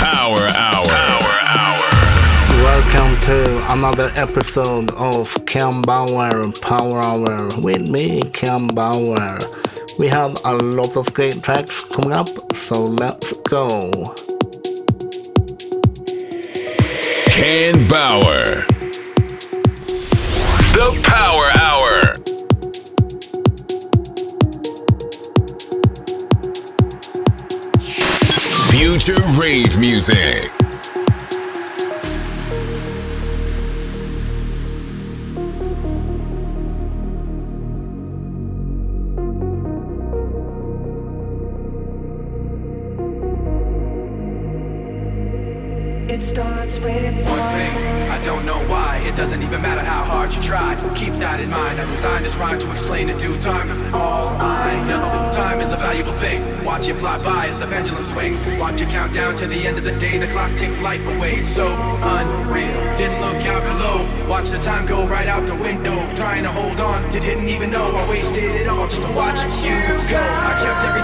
Power Hour. Power Hour. Welcome to another episode of Ken Bauer Power Hour with me, Ken Bauer. We have a lot of great tracks coming up, so let's go. Ken Bauer. The Power Future rave music. Life away. So unreal. Didn't look out below. Watch the time go right out the window. Trying to hold on to didn't even know I wasted it all just to watch you go. I kept everything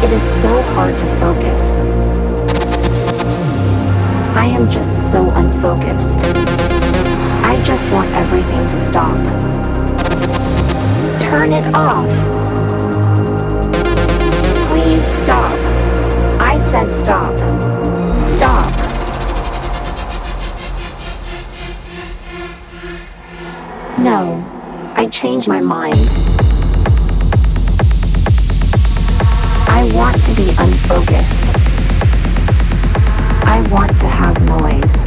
It is so hard to focus. I am just so unfocused. I just want everything to stop. Turn it off. Please stop. I said stop. Stop. No. I changed my mind. I want to be unfocused. I want to have noise.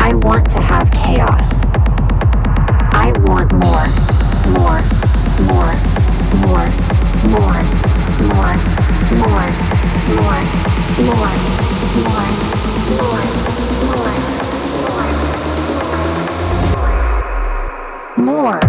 I want to have chaos. I want more, more, more, more, more, more, more, more, more, more, more, more, more.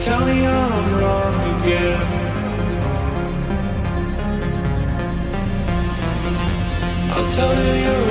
Tell me I'm wrong again. I'll tell you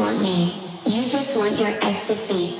want me. You just want your ecstasy.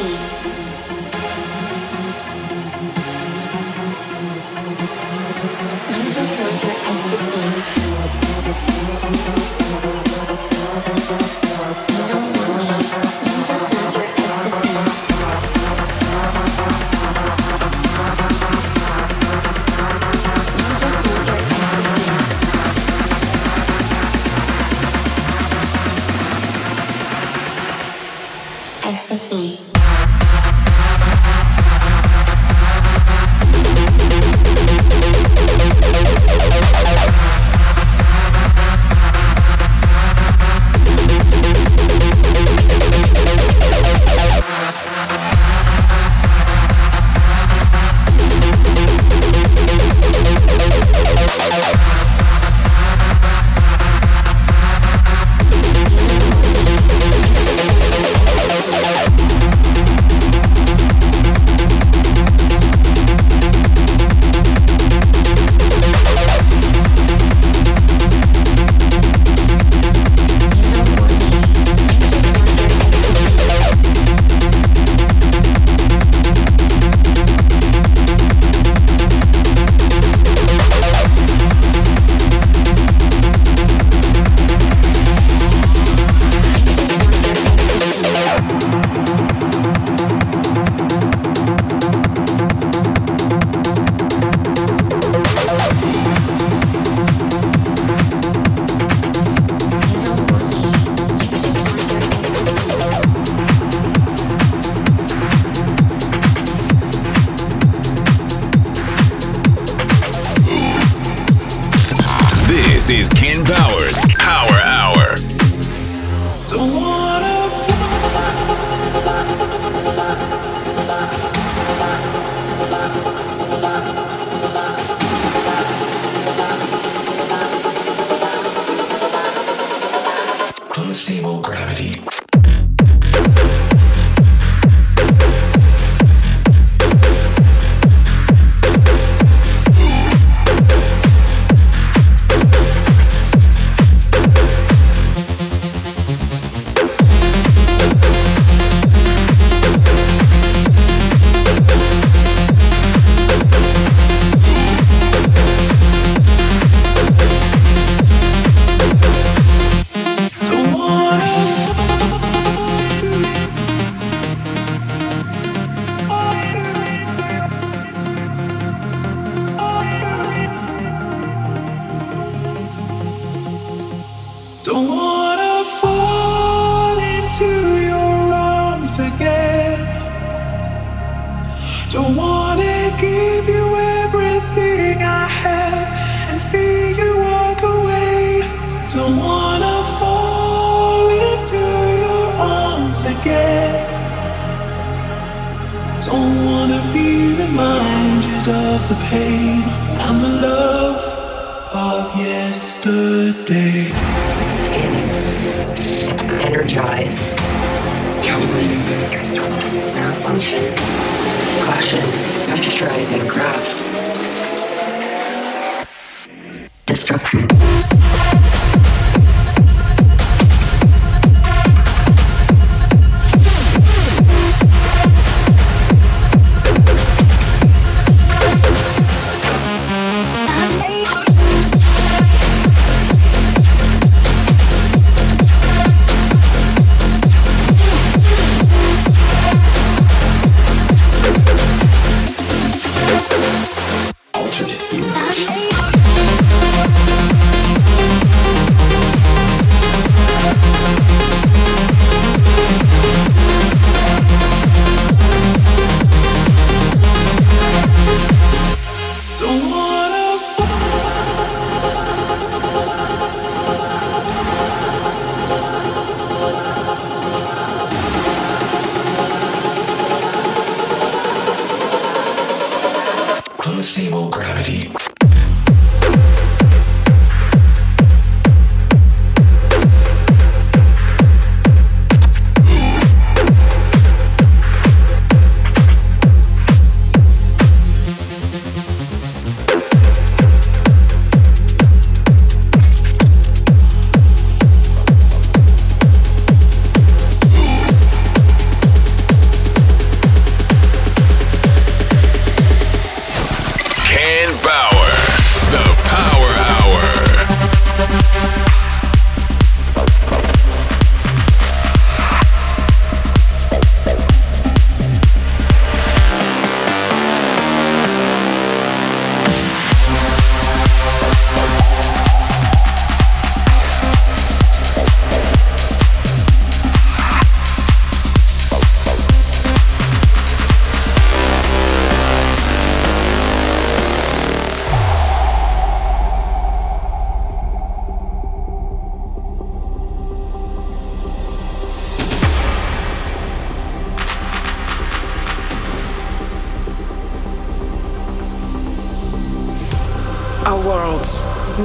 assim. Destruction.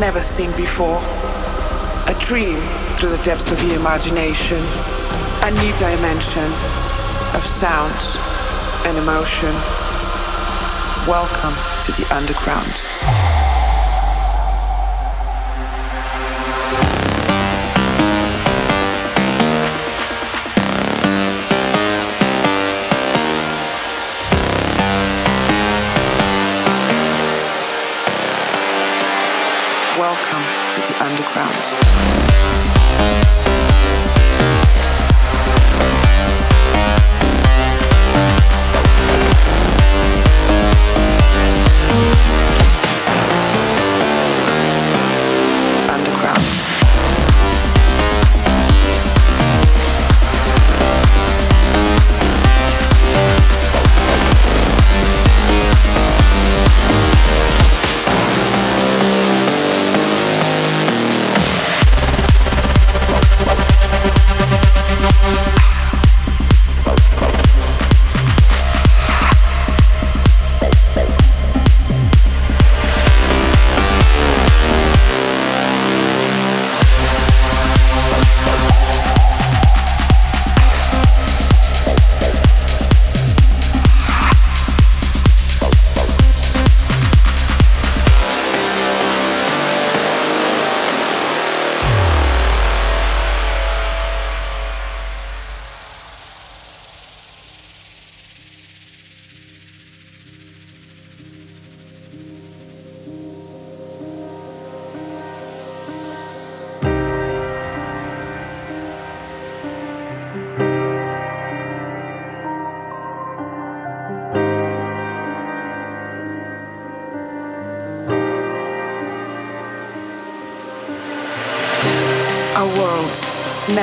Never seen before. A dream through the depths of your imagination. A new dimension of sound and emotion. Welcome to the underground. To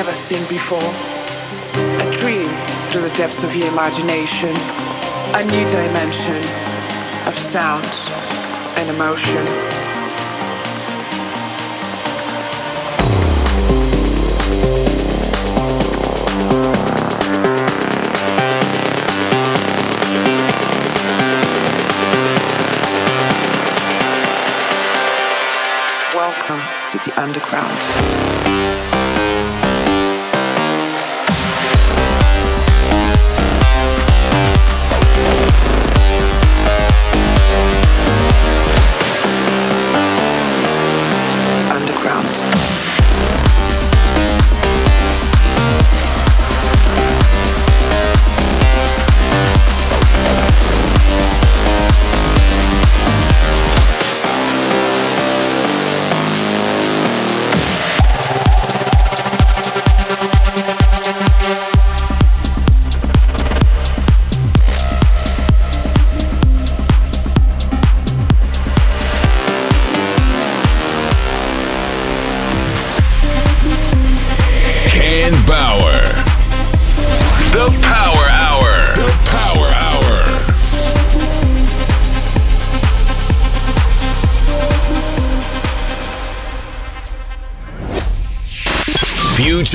never seen before. A dream through the depths of your imagination, a new dimension of sound and emotion. Welcome to the underground.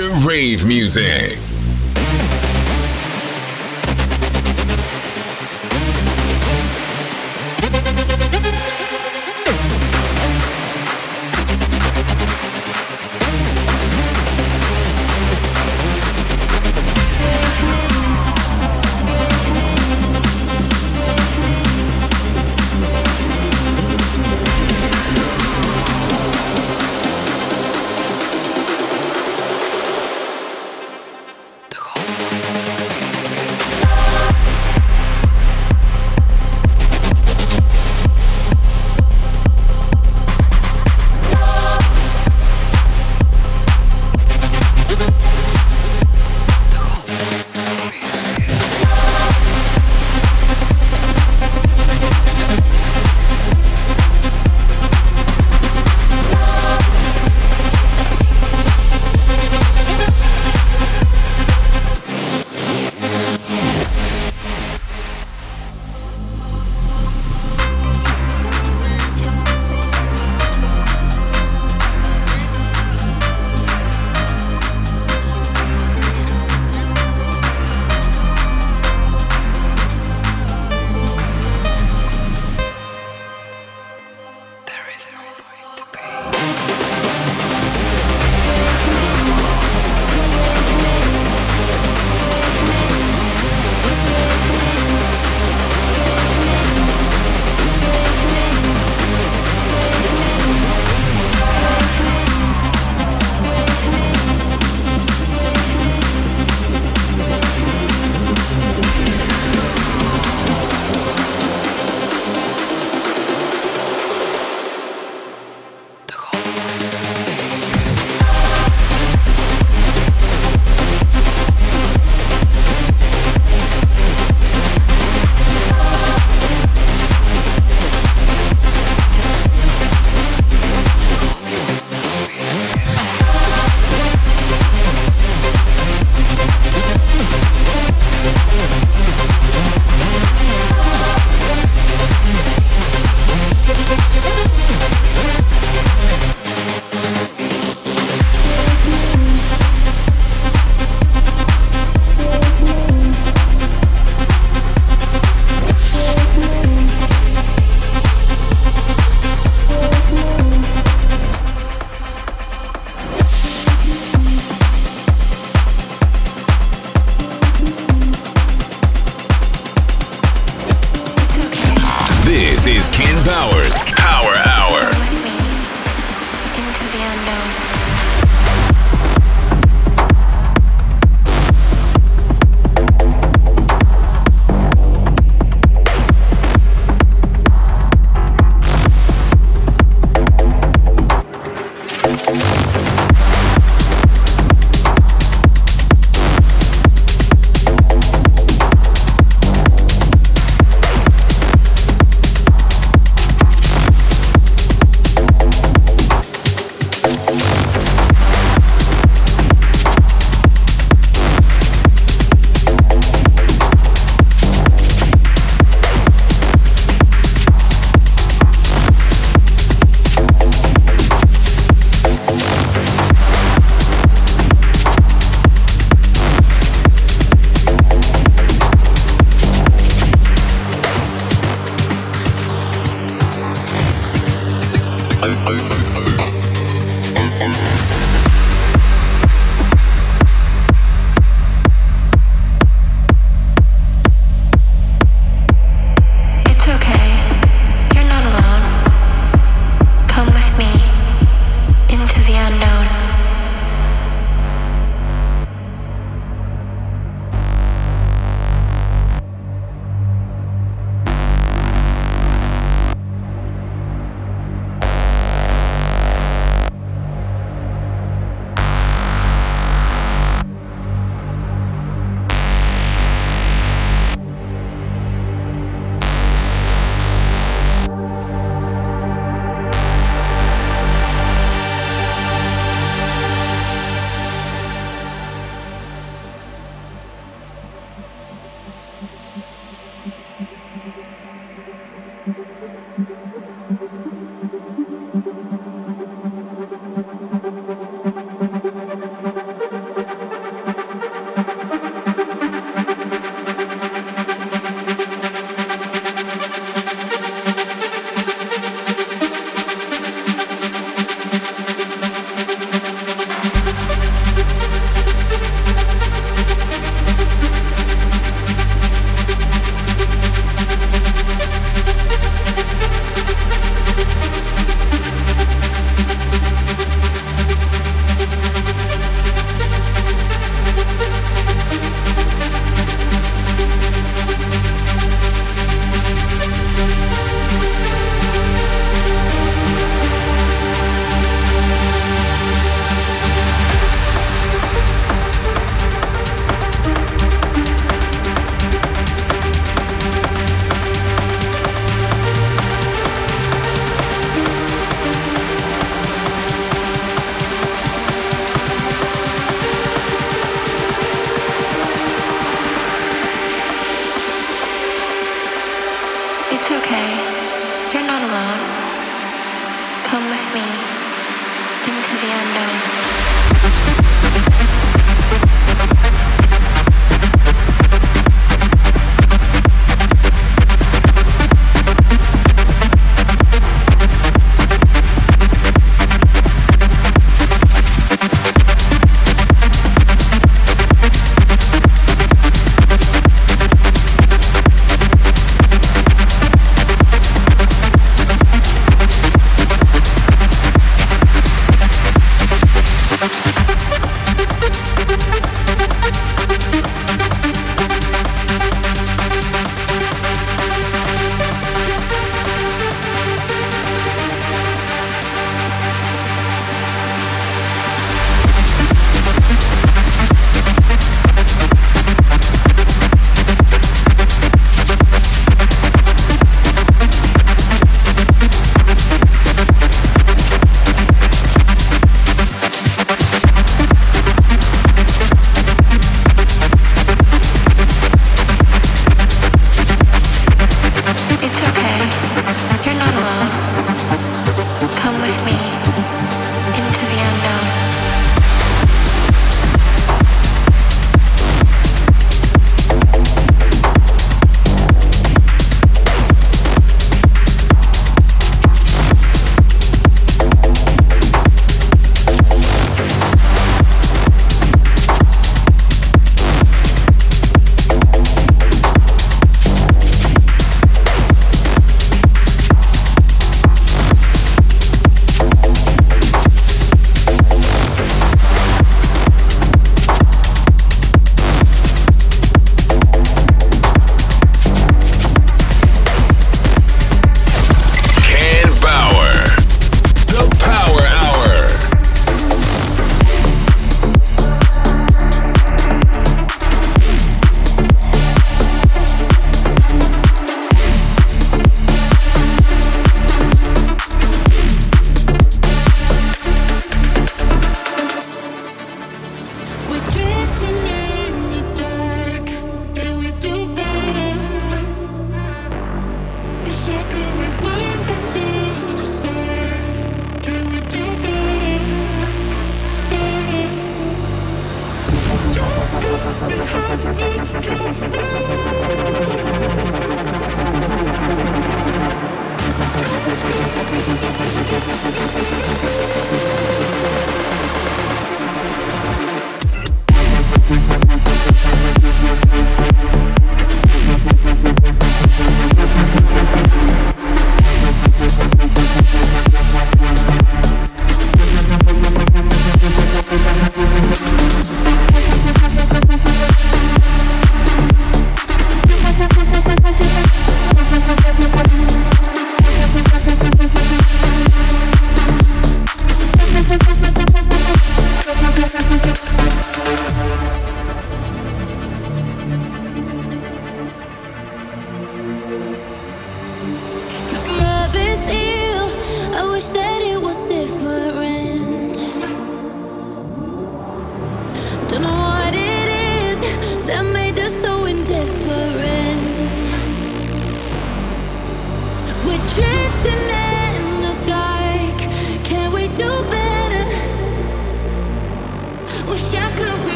Rave music.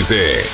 music.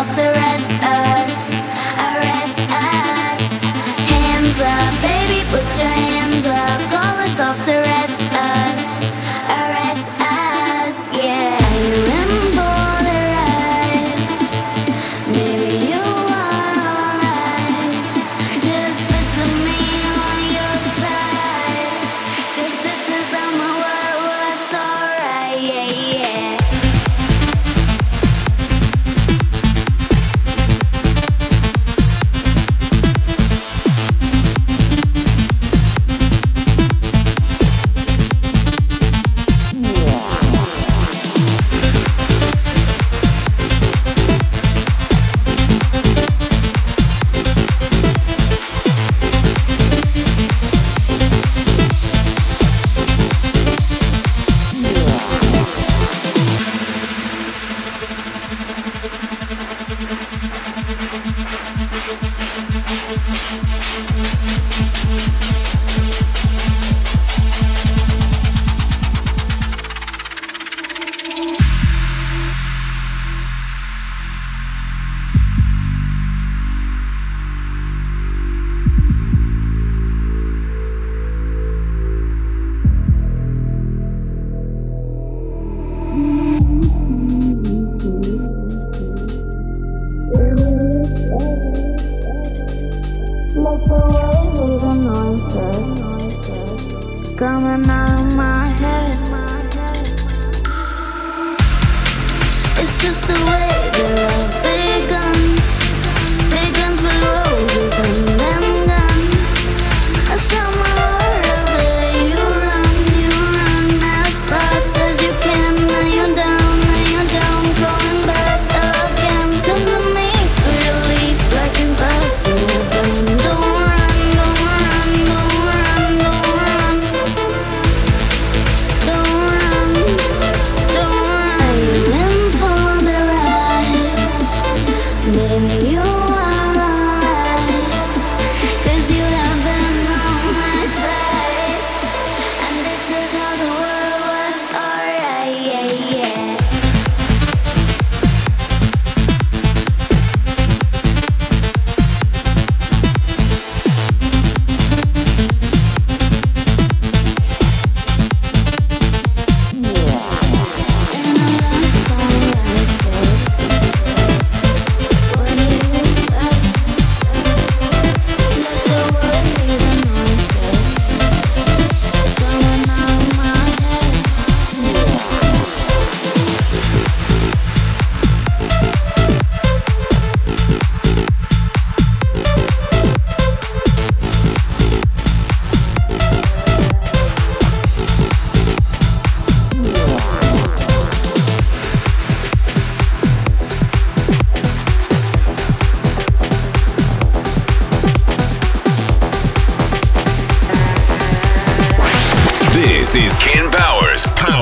out the coming out of my head. It's just the way that I. This is Ken Bauer's, Power.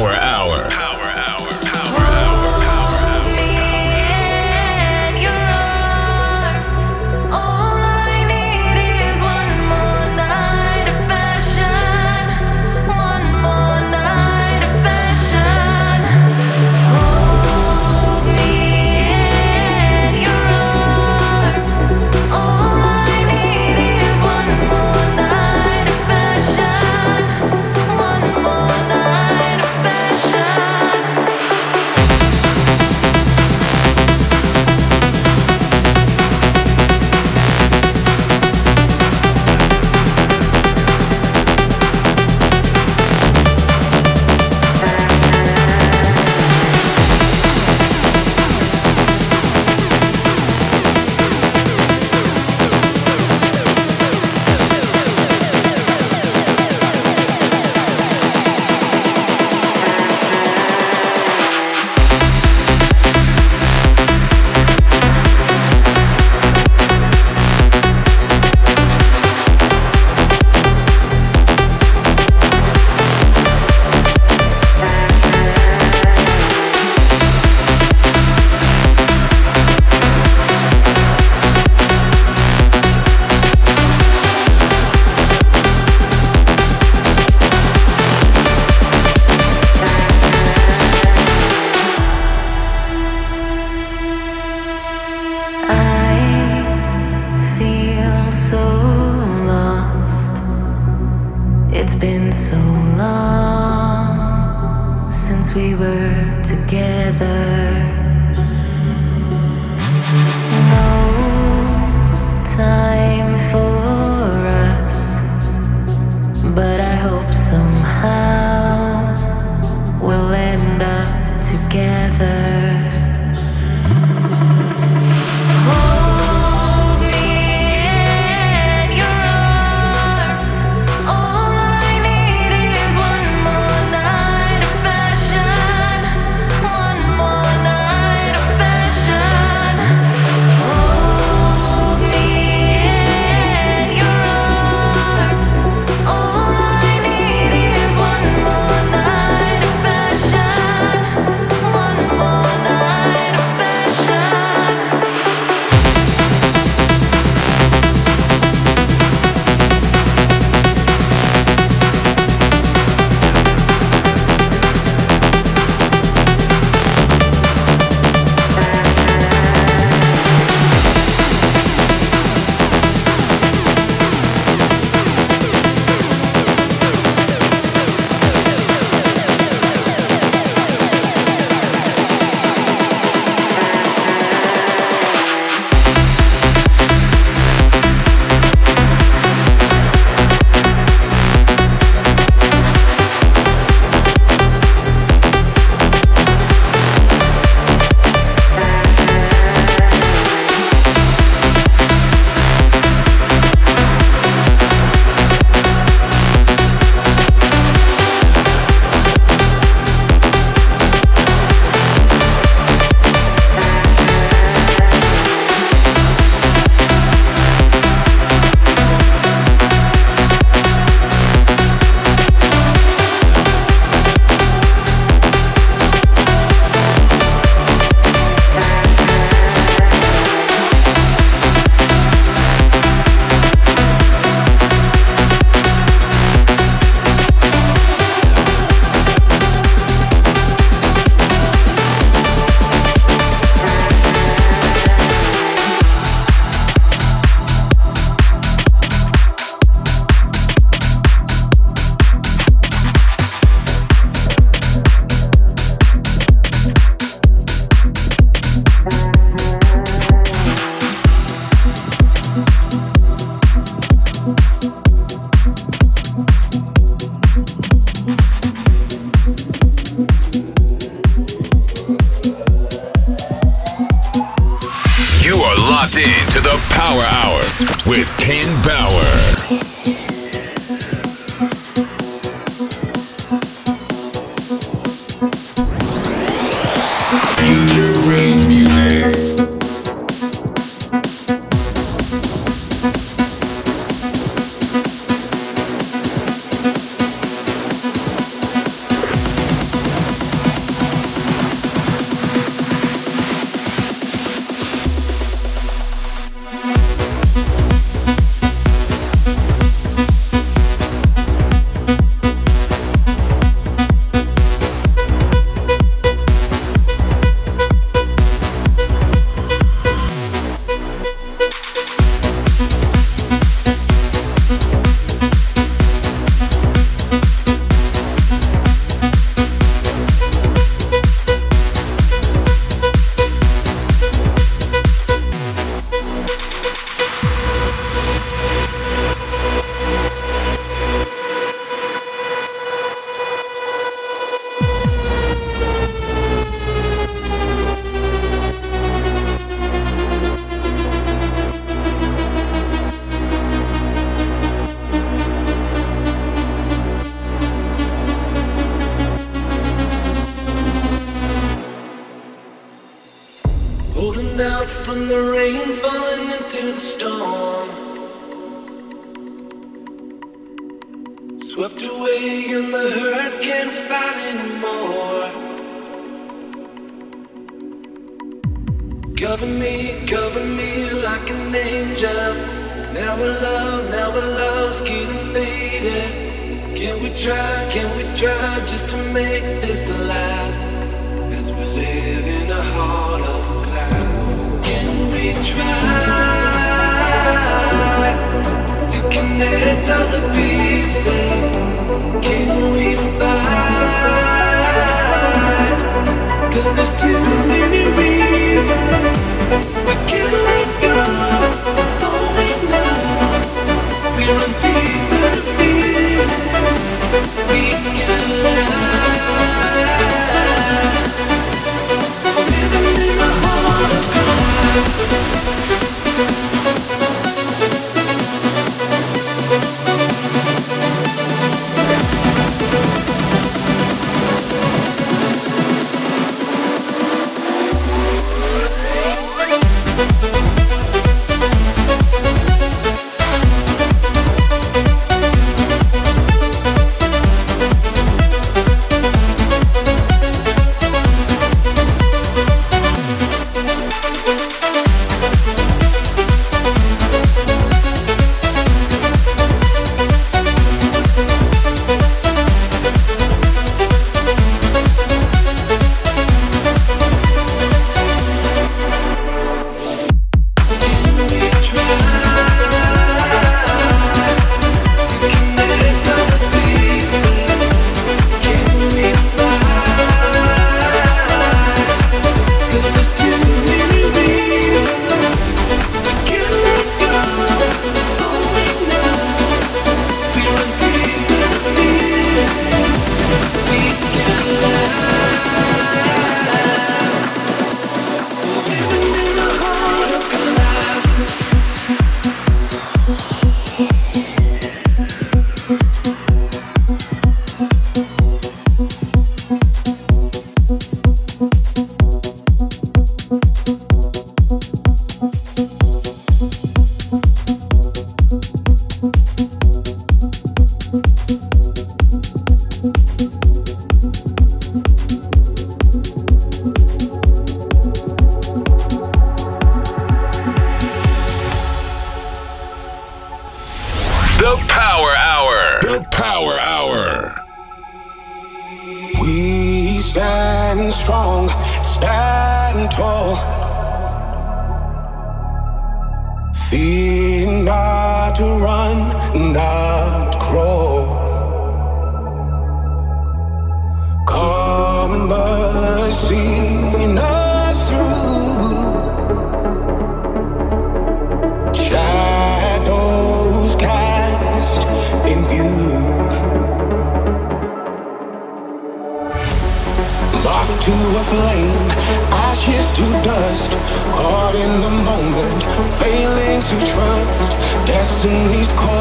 to trust. Destiny's calling.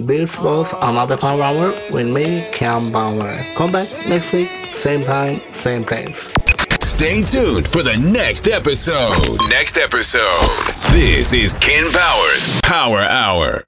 This was another power hour with me, Ken Bauer. Come back next week, same time, same place. Stay tuned for the next episode. Next episode. This is Ken Bauer's Power Hour.